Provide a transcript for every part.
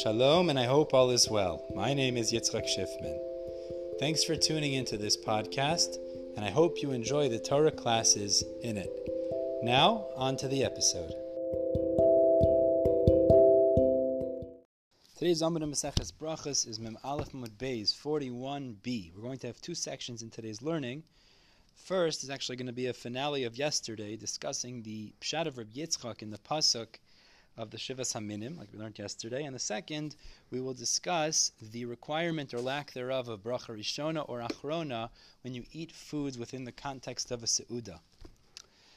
Shalom, and I hope all is well. My name is Yitzchak Schiffman. Thanks for tuning into this podcast, and I hope you enjoy the Torah classes in it. Now, on to the episode. Today's Amud Maseches Brachas is Mem Aleph Mud Beis 41b. We're going to have two sections in today's learning. First is actually going to be a finale of yesterday, discussing the Pshat of Reb Yitzchak in the Pasuk of the Shivas Haminim, like we learned yesterday. And the second, we will discuss the requirement or lack thereof of bracha rishona or achrona when you eat foods within the context of a seuda.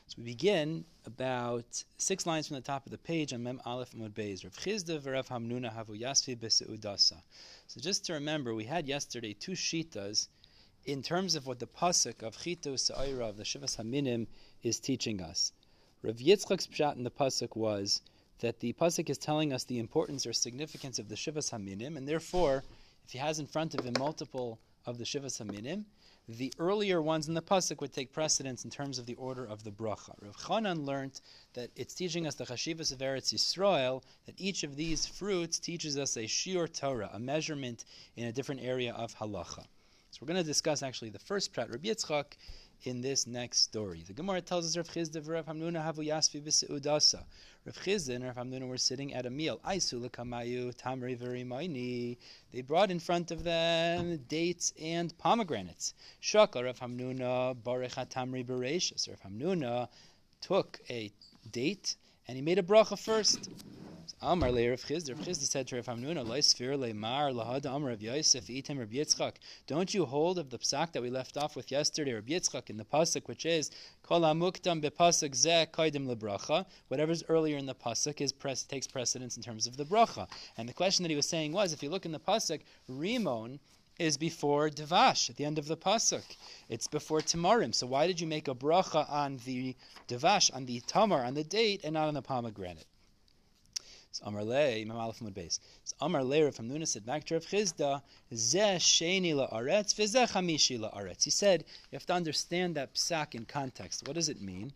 So we begin about six lines from the top of the page on Mem Aleph Mud Beis. Rav Chisda v'Rav Hamnuna havu yasvi b'seudasa. So just to remember, we had yesterday two shitas in terms of what the pasuk of Chito Sa'ira of the Shivas Haminim is teaching us. Rav Yitzchak's pshat in the pasuk was that the pasuk is telling us the importance or significance of the Shivas Haminim, and therefore, if he has in front of him multiple of the Shivas Haminim, the earlier ones in the pasuk would take precedence in terms of the order of the bracha. Rav Chanan learned that it's teaching us the chashivas of Eretz Yisrael, that each of these fruits teaches us a shiur Torah, a measurement in a different area of halacha. So we're going to discuss actually the first prat, Rabbi Yitzchak, in this next story. The Gemara tells us Rav Chisda Rav Hamnuna havu yasvi b'seudasa. Rav Chisda and Rav Hamnuna were sitting at a meal. Aisu lekamayu tamri v'rimayni. They brought in front of them dates and pomegranates. Shaka Rav Hamnuna barech tamri bereshis. Rav Hamnuna took a date and he made a bracha first. Amar le Rav Chisda. Rav Chisda said to Rav Hamnuna, "Leisfir le mar lahada Amar Rav Yosef item Rav Yitzchak. Don't you hold of the psak that we left off with yesterday, Rav Yitzchak, in the pasuk, which is Kol hamuktam bepasuk zeh kaidim lebracha. Whatever's earlier in the pasuk is pres- takes precedence in terms of the bracha. And the question that he was saying was, if you look in the pasuk, Rimon is before Devash at the end of the pasuk. It's before Tamarim. So why did you make a bracha on the Devash, on the Tamar, on the date, and not on the pomegranate? Amar le, Imam Aleph Mud Beis. Amar le, Rav Hamnuna said back to Rav Chisda, Zeh sheni la'aretz, v'zeh chamishi la'aretz. He said, you have to understand that psak in context. What does it mean?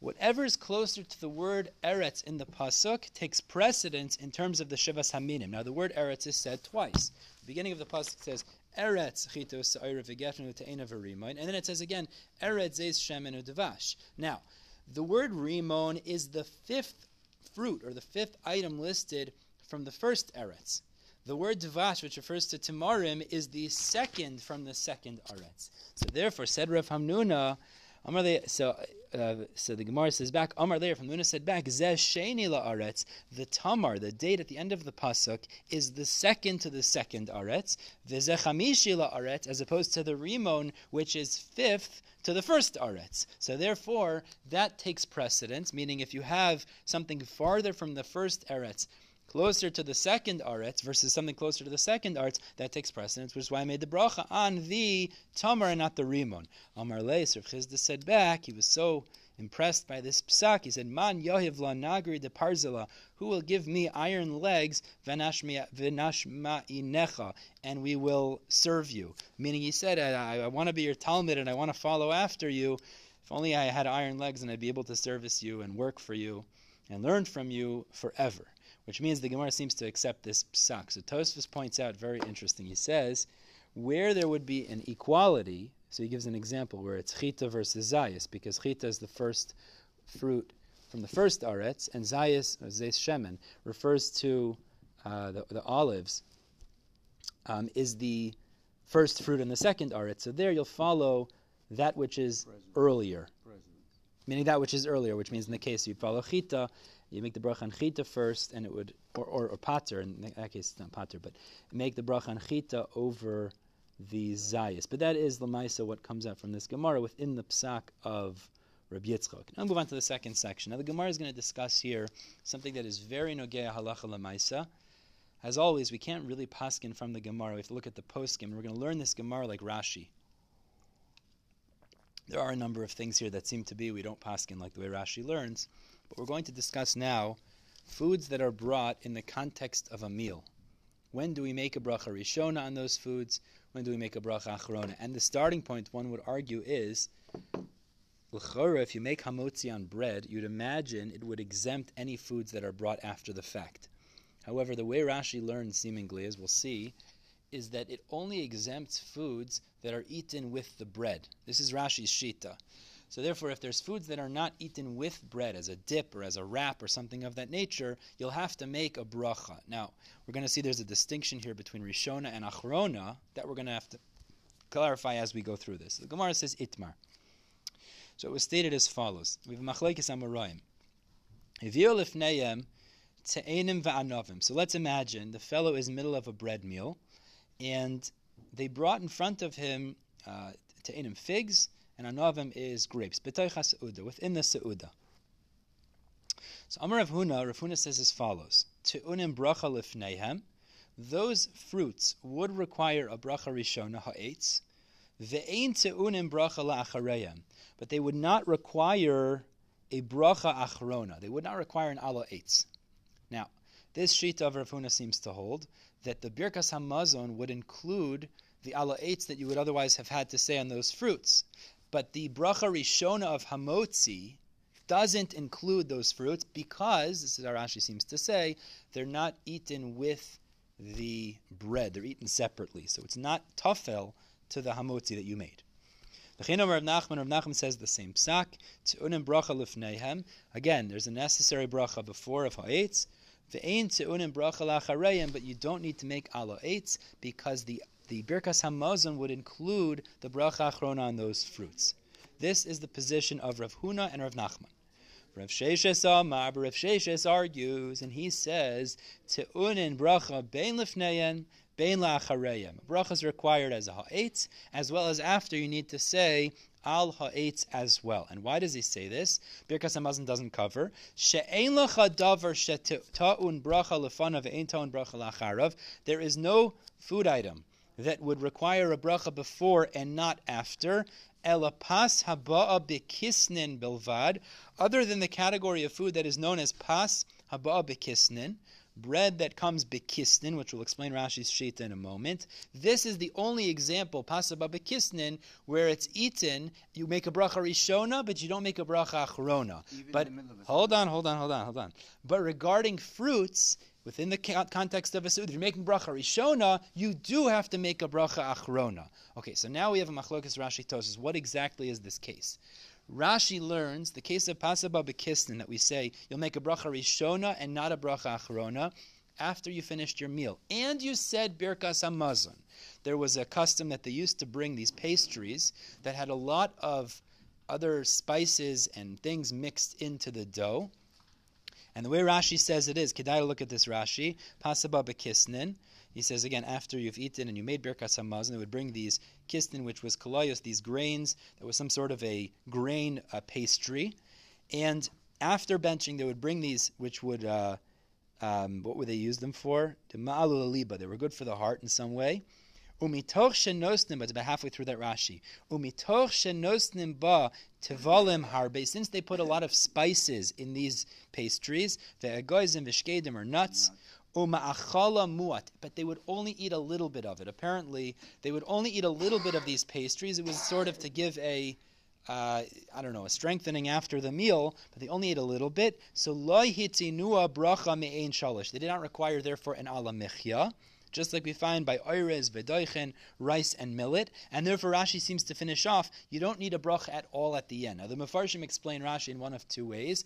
Whatever is closer to the word eretz in the pasuk takes precedence in terms of the Shivas Haminim. Now, the word eretz is said twice. The beginning of the pasuk says, Eretz chito sa'ira v'getnu te'ena v'rimoin, and then it says again, Eretz zeis shemenu devash. Now, the word rimon is the fifth fruit or the fifth item listed from the first eretz. The word dvash, which refers to tamarim, is the second from the second eretz. So therefore, said Rav Hamnuna, so uh, so the Gemara says back, Amar there Hamnuna said back, Zeh sheni la'aretz, the tamar, the date at the end of the pasuk, is the second to the second aretz, v'zeh chamishi la'aretz, as opposed to the rimon, which is fifth to the first aretz. So therefore, that takes precedence, meaning if you have something farther from the first aretz, closer to the second aretz versus something closer to the second aretz, that takes precedence, which is why I made the bracha on the tamar and not the rimon. Amar Leis, Rav Chisda said back, he was so impressed by this psak, he said, Man yohiv la nagri de parzela, who will give me iron legs, v'nashma'inecha, and we will serve you. Meaning he said, I, I want to be your talmid and I want to follow after you. If only I had iron legs and I'd be able to service you and work for you and learn from you forever which means the Gemara seems to accept this psak. So Tosfos points out very interesting. He says where there would be an equality. So he gives an example where it's chita versus zayis, because chita is the first fruit from the first aretz, and zayis or zeis shemen refers to uh, the, the, olives. Um, is the first fruit in the second aretz. So there you'll follow that which is President. earlier. President. Meaning that which is earlier, which means in the case you follow chita, you make the bracha on chita first, and it would, or, or, or pater, in that case it's not pater, but make the bracha on chita over the zayis. But that is lamaisa what comes out from this Gemara within the psak of Rabbi Yitzchok. Now move on to the second section. Now the Gemara is going to discuss here something that is very nogea halacha lamaisa. As always, we can't really paskin from the Gemara. We have to look at the poskim. We're going to learn this Gemara like Rashi. There are a number of things here that seem to be we don't paskin like the way Rashi learns. But we're going to discuss now foods that are brought in the context of a meal. When do we make a bracha rishona on those foods? When do we make a bracha achrona? And the starting point, one would argue, is l'chora. If you make hamotzi on bread, you'd imagine it would exempt any foods that are brought after the fact. However, the way Rashi learns, seemingly, as we'll see, is that it only exempts foods that are eaten with the bread. This is Rashi's shita. So therefore, if there's foods that are not eaten with bread, as a dip or as a wrap or something of that nature, you'll have to make a bracha. Now, we're going to see there's a distinction here between Rishona and Achrona that we're going to have to clarify as we go through this. The Gemara says Itmar. So it was stated as follows. We have Machlekes Amoraim. So let's imagine the fellow is middle of a bread meal, and they brought in front of him uh, te'enim figs, and anovim is grapes. within the seuda. So Amar Rav Huna, Rav Huna says as follows: Te'unim bracha lifneihem. Those fruits would require a bracha rishona ha'etz. Ve'ein te'unim bracha la'achareyem. But they would not require a bracha achrona. They would not require an ala. Now, this sheet of Rav Huna seems to hold that the birkas hamazon would include the ala eitz that you would otherwise have had to say on those fruits. But the bracha rishona of hamotzi doesn't include those fruits because, this is how Rashi seems to say, they're not eaten with the bread. They're eaten separately. So it's not tafel to the hamotzi that you made. Again, there's a necessary bracha before of ha'etz. But you don't need to make ala eitz because the the Birkas Hamazon would include the bracha achrona on those fruits. This is the position of Rav Huna and Rav Nachman. Rav Sheshes Amar, Rav Sheshes argues, and he says, Te'unin bracha bein lifneyen, bein la'achareyem. Bracha is required as a ha'etz, as well as after you need to say al ha'etz as well. And why does he say this? Birkas Hamazon doesn't cover. She'ein davar she'ta'un bracha lefanav ve'ein bracha la'acharav. There is no food item that would require a bracha before and not after. Elapas haba'a bekisnin bilvad, other than the category of food that is known as pas haba'a bekisnin, bread that comes bekisnin, which we'll explain Rashi's shita in a moment. This is the only example, pasaba bekisnin, where it's eaten. You make a bracha rishona, but you don't make a bracha achrona. But hold on, hold on, hold on, hold on. But regarding fruits, within the context of a Suda, if you're making bracha rishona, you do have to make a bracha achrona. Okay, so now we have a machlokas Rashi Tosfos. What exactly is this case? Rashi learns the case of pasaba bekisnin that we say you'll make a bracha rishona and not a bracha achrona after you finished your meal, and you said birkas hamazon. There was a custom that they used to bring these pastries that had a lot of other spices and things mixed into the dough. And the way Rashi says it is, Kedai look at this Rashi, Pasaba bekisnin. He says again, after you've eaten and you made Birkas Hamazon, they would bring these kisnin, which was kolayos, these grains, that was some sort of a grain uh, pastry. And after benching, they would bring these, which would, uh, um, what would they use them for? They were good for the heart in some way. Umitoch shenosnim, it's about halfway through that Rashi. Umitoch shenosnim ba tevalim harbe. Since they put a lot of spices in these pastries, the egoizim v'shkedim are nuts. Muat, but they would only eat a little bit of it. Apparently, they would only eat a little bit of these pastries. It was sort of to give a uh, I don't know, a strengthening after the meal, but they only ate a little bit. So hitzinua bracha me'ein shalish. They did not require, therefore, an ala just like we find by oirez, vedoichen, rice, and millet. And therefore, Rashi seems to finish off, you don't need a brach at all at the end. Now, the Mefarshim explain Rashi in one of two ways.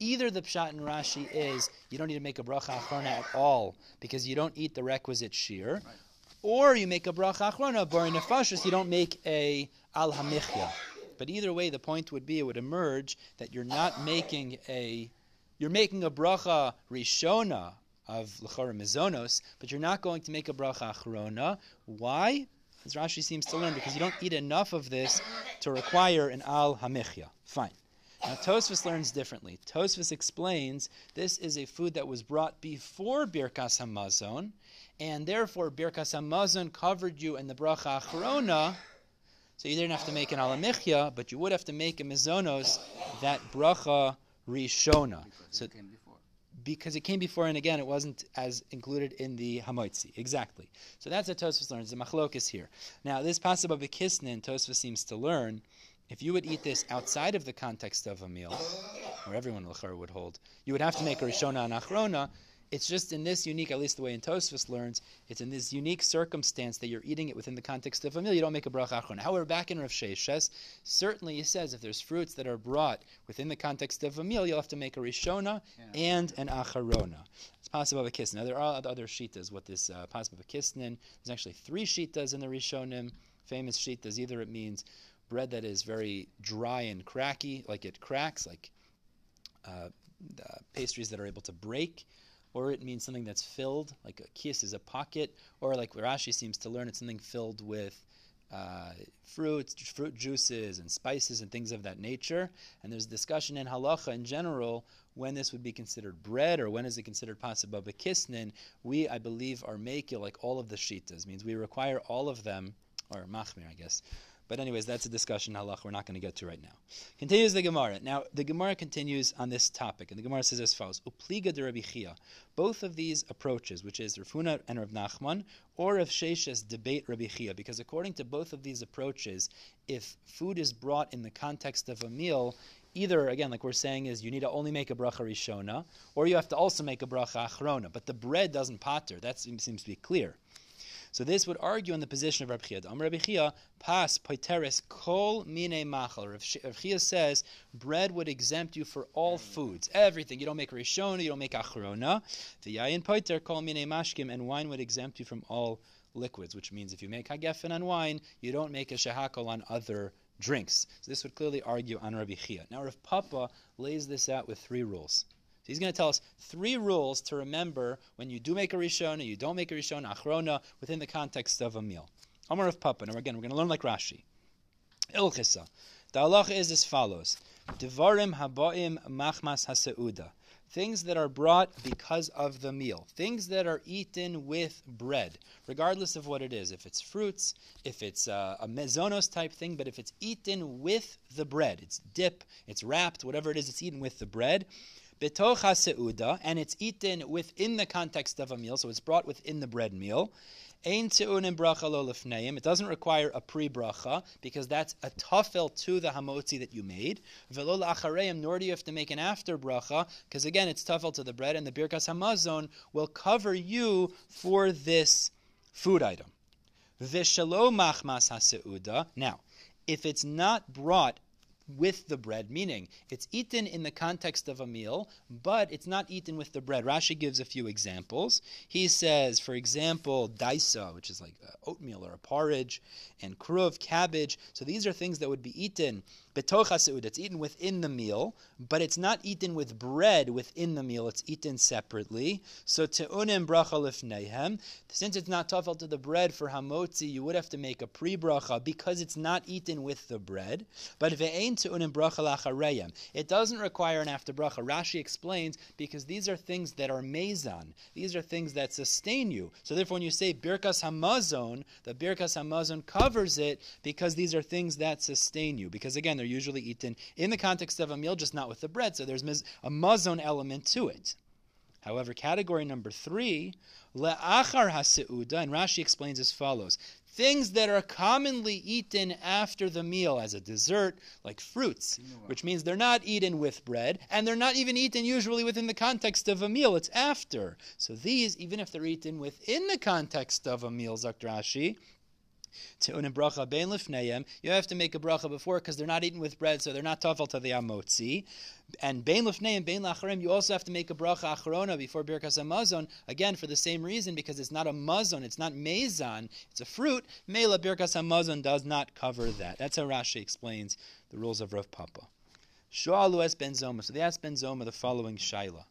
Either the pshat in Rashi is you don't need to make a bracha achrona at all because you don't eat the requisite shiur, right. or you make a bracha achrona bari nefashis, you don't make a al hamichya. But either way, the point would be it would emerge that you're not making a you're making a bracha rishona of Lechora Mizonos, but you're not going to make a bracha achrona. Why? As Rashi seems to learn, because you don't eat enough of this to require an al hamichya. Fine. Uh, now Tosfos learns differently. Tosfos explains this is a food that was brought before Birkas Hamazon, and therefore Birkas Hamazon covered you in the bracha achrona. So you didn't have to make an alamichya, but you would have to make a mizonos that bracha rishona. So because it came before, and again, it wasn't as included in the Hamoitzi. Exactly. So that's what Tosfos learns. The Machlokas here. Now, this passage of Bekisnin, Tosfos seems to learn, if you would eat this outside of the context of a meal, where everyone Lachar would hold, you would have to make a Rishona and Achrona. It's just in this unique, at least the way in Tosfos learns, it's in this unique circumstance that you're eating it within the context of a meal. You don't make a bracha achron. However, back in Rav Sheshes, certainly he says if there's fruits that are brought within the context of a meal, you'll have to make a rishona yeah. and an acharona. It's possible of a kisnin. Now there are other shitas with this uh, possible of a kisnin. There's actually three shitas in the rishonim. Famous shitas. Either it means bread that is very dry and cracky, like it cracks, like uh, pastries that are able to break, or it means something that's filled, like a kiss is a pocket, or like Rashi seems to learn, it's something filled with uh, fruits, fruit juices, and spices and things of that nature. And there's discussion in halacha in general when this would be considered bread or when is it considered possible kisnin. We, I believe, are makil like all of the shitas. Means we require all of them, or machmir, I guess. But anyways, that's a discussion halach we're not going to get to right now. Continues the Gemara. Now the Gemara continues on this topic, and the Gemara says as follows: Upliga de Rabbi Chia. Both of these approaches, which is Rav Huna and Rav Nachman, or Rav Sheshes debate Rabbi Chia, because according to both of these approaches, if food is brought in the context of a meal, either again, like we're saying, is you need to only make a bracha rishona, or you have to also make a bracha achrona. But the bread doesn't pater. That seems, seems to be clear. So this would argue on the position of Rabbi Chia. Am Rabbi Chia, pas poiteres kol mine machal. Rabbi Chia says bread would exempt you for all foods, everything. You don't make rishona, you don't make achrona. The yayin poiter kol mine mashkim, and wine would exempt you from all liquids, which means if you make hagefen on wine, you don't make a shehakol on other drinks. So this would clearly argue on Rabbi Chia. Now Rav Papa lays this out with three rules. So he's going to tell us three rules to remember when you do make a rishon you don't make a rishon, achrona, within the context of a meal. Amar Rav Papa. Now again, we're going to learn like Rashi. Ilchisa. The halacha is as follows: Devarim habaim machmas haseuda. Things that are brought because of the meal. Things that are eaten with bread, regardless of what it is. If it's fruits, if it's uh, a mezonos type thing, but if it's eaten with the bread, it's dip, it's wrapped, whatever it is, it's eaten with the bread betocha seuda, and it's eaten within the context of a meal, so it's brought within the bread meal. Ein teunim bracha lo lefneim. It doesn't require a pre-bracha because that's a tafel to the hamotzi that you made. Velo achareim, nor do you have to make an after bracha because again it's tafel to the bread, and the birkas hamazon will cover you for this food item. Vishalo machmas haseuda. Now, if it's not brought with the bread, meaning it's eaten in the context of a meal, but it's not eaten with the bread. Rashi gives a few examples. He says, for example, daisa, which is like oatmeal or a porridge, and kruv, cabbage. So these are things that would be eaten betocha seud. It's eaten within the meal, but it's not eaten with bread within the meal. It's eaten separately. So teunim bracha lifneihem. Since it's not tafel to the bread for hamotzi, you would have to make a pre bracha because it's not eaten with the bread. But ve'ein teunim bracha lachareyem. It doesn't require an after bracha. Rashi explains because these are things that are mezon. These are things that sustain you. So therefore, when you say birkas hamazon, the birkas hamazon covers it because these are things that sustain you. Because again, they're usually eaten in the context of a meal, just not with the bread. So there's a mazon element to it. However, category number three, le'achar haseuda, and Rashi explains as follows: things that are commonly eaten after the meal as a dessert, like fruits, which means they're not eaten with bread, and they're not even eaten usually within the context of a meal. It's after. So these, even if they're eaten within the context of a meal, Zakdrashi, You have to make a bracha before because they're not eaten with bread, so they're not tafel to the amotzi. And bein lifneyem, bein lacharim, you also have to make a bracha acharona before birkas hamazon. Again, for the same reason, because it's not a mazon, it's not mezon, it's a fruit. Mela birkas hamazon does not cover that. That's how Rashi explains the rules of Rav Papa. Shoalu es ben Zoma. So they asked ben Zoma the following shaila.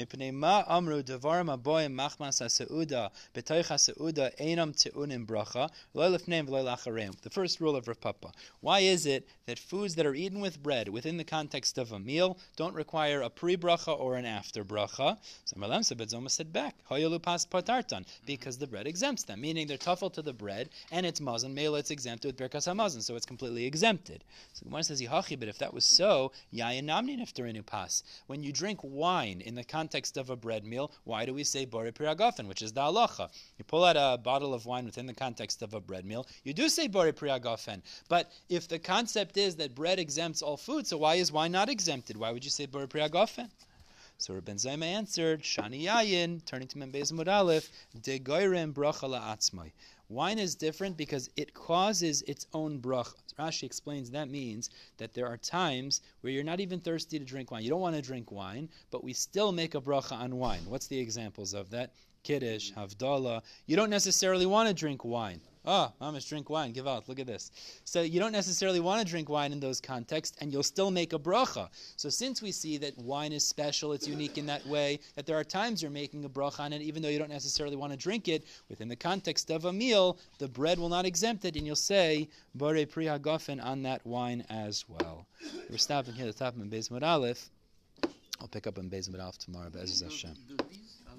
Mipnei ma amru devarim aboyim machmas haseuda b'toich haseuda einam teunim bracha loy lefneim v'loy lachareim. The first rule of Rav Papa. Why is it that foods that are eaten with bread within the context of a meal don't require a pre-bracha or an after bracha? So Malam Sebedzoma said back, hoyalu pas patartan, mm-hmm. because the bread exempts them, meaning they're tafel to the bread and it's mazon, mela it's exempted with birkas hamazon, so it's completely exempted. So the Gemara says, Yihachi, but if that was so, yayin namni neftarinu pas. When you drink wine in the context context of a bread meal, why do we say bore priagafen, which is the halacha? You pull out a bottle of wine within the context of a bread meal, you do say bore priagafen. But if the concept is that bread exempts all food, so why is wine not exempted? Why would you say bore priagafen? So Rabbi Zayma answered, Shani Yayin, turning to Membez Mud Aleph, De Goyrem Bracha La'atzmai. Wine is different because it causes its own bracha. Rashi explains that means that there are times where you're not even thirsty to drink wine. You don't want to drink wine, but we still make a bracha on wine. What's the examples of that? Kiddush, Havdalah. You don't necessarily want to drink wine. Oh, mamas, drink wine. Give out. Look at this. So you don't necessarily want to drink wine in those contexts, and you'll still make a bracha. So since we see that wine is special, it's unique in that way, that there are times you're making a bracha on it, even though you don't necessarily want to drink it, within the context of a meal, the bread will not exempt it, and you'll say, Bore Pri Hagofen on that wine as well. We're stopping here at the top of Bez Aleph. I'll pick up on Bez Aleph tomorrow, but Hashem.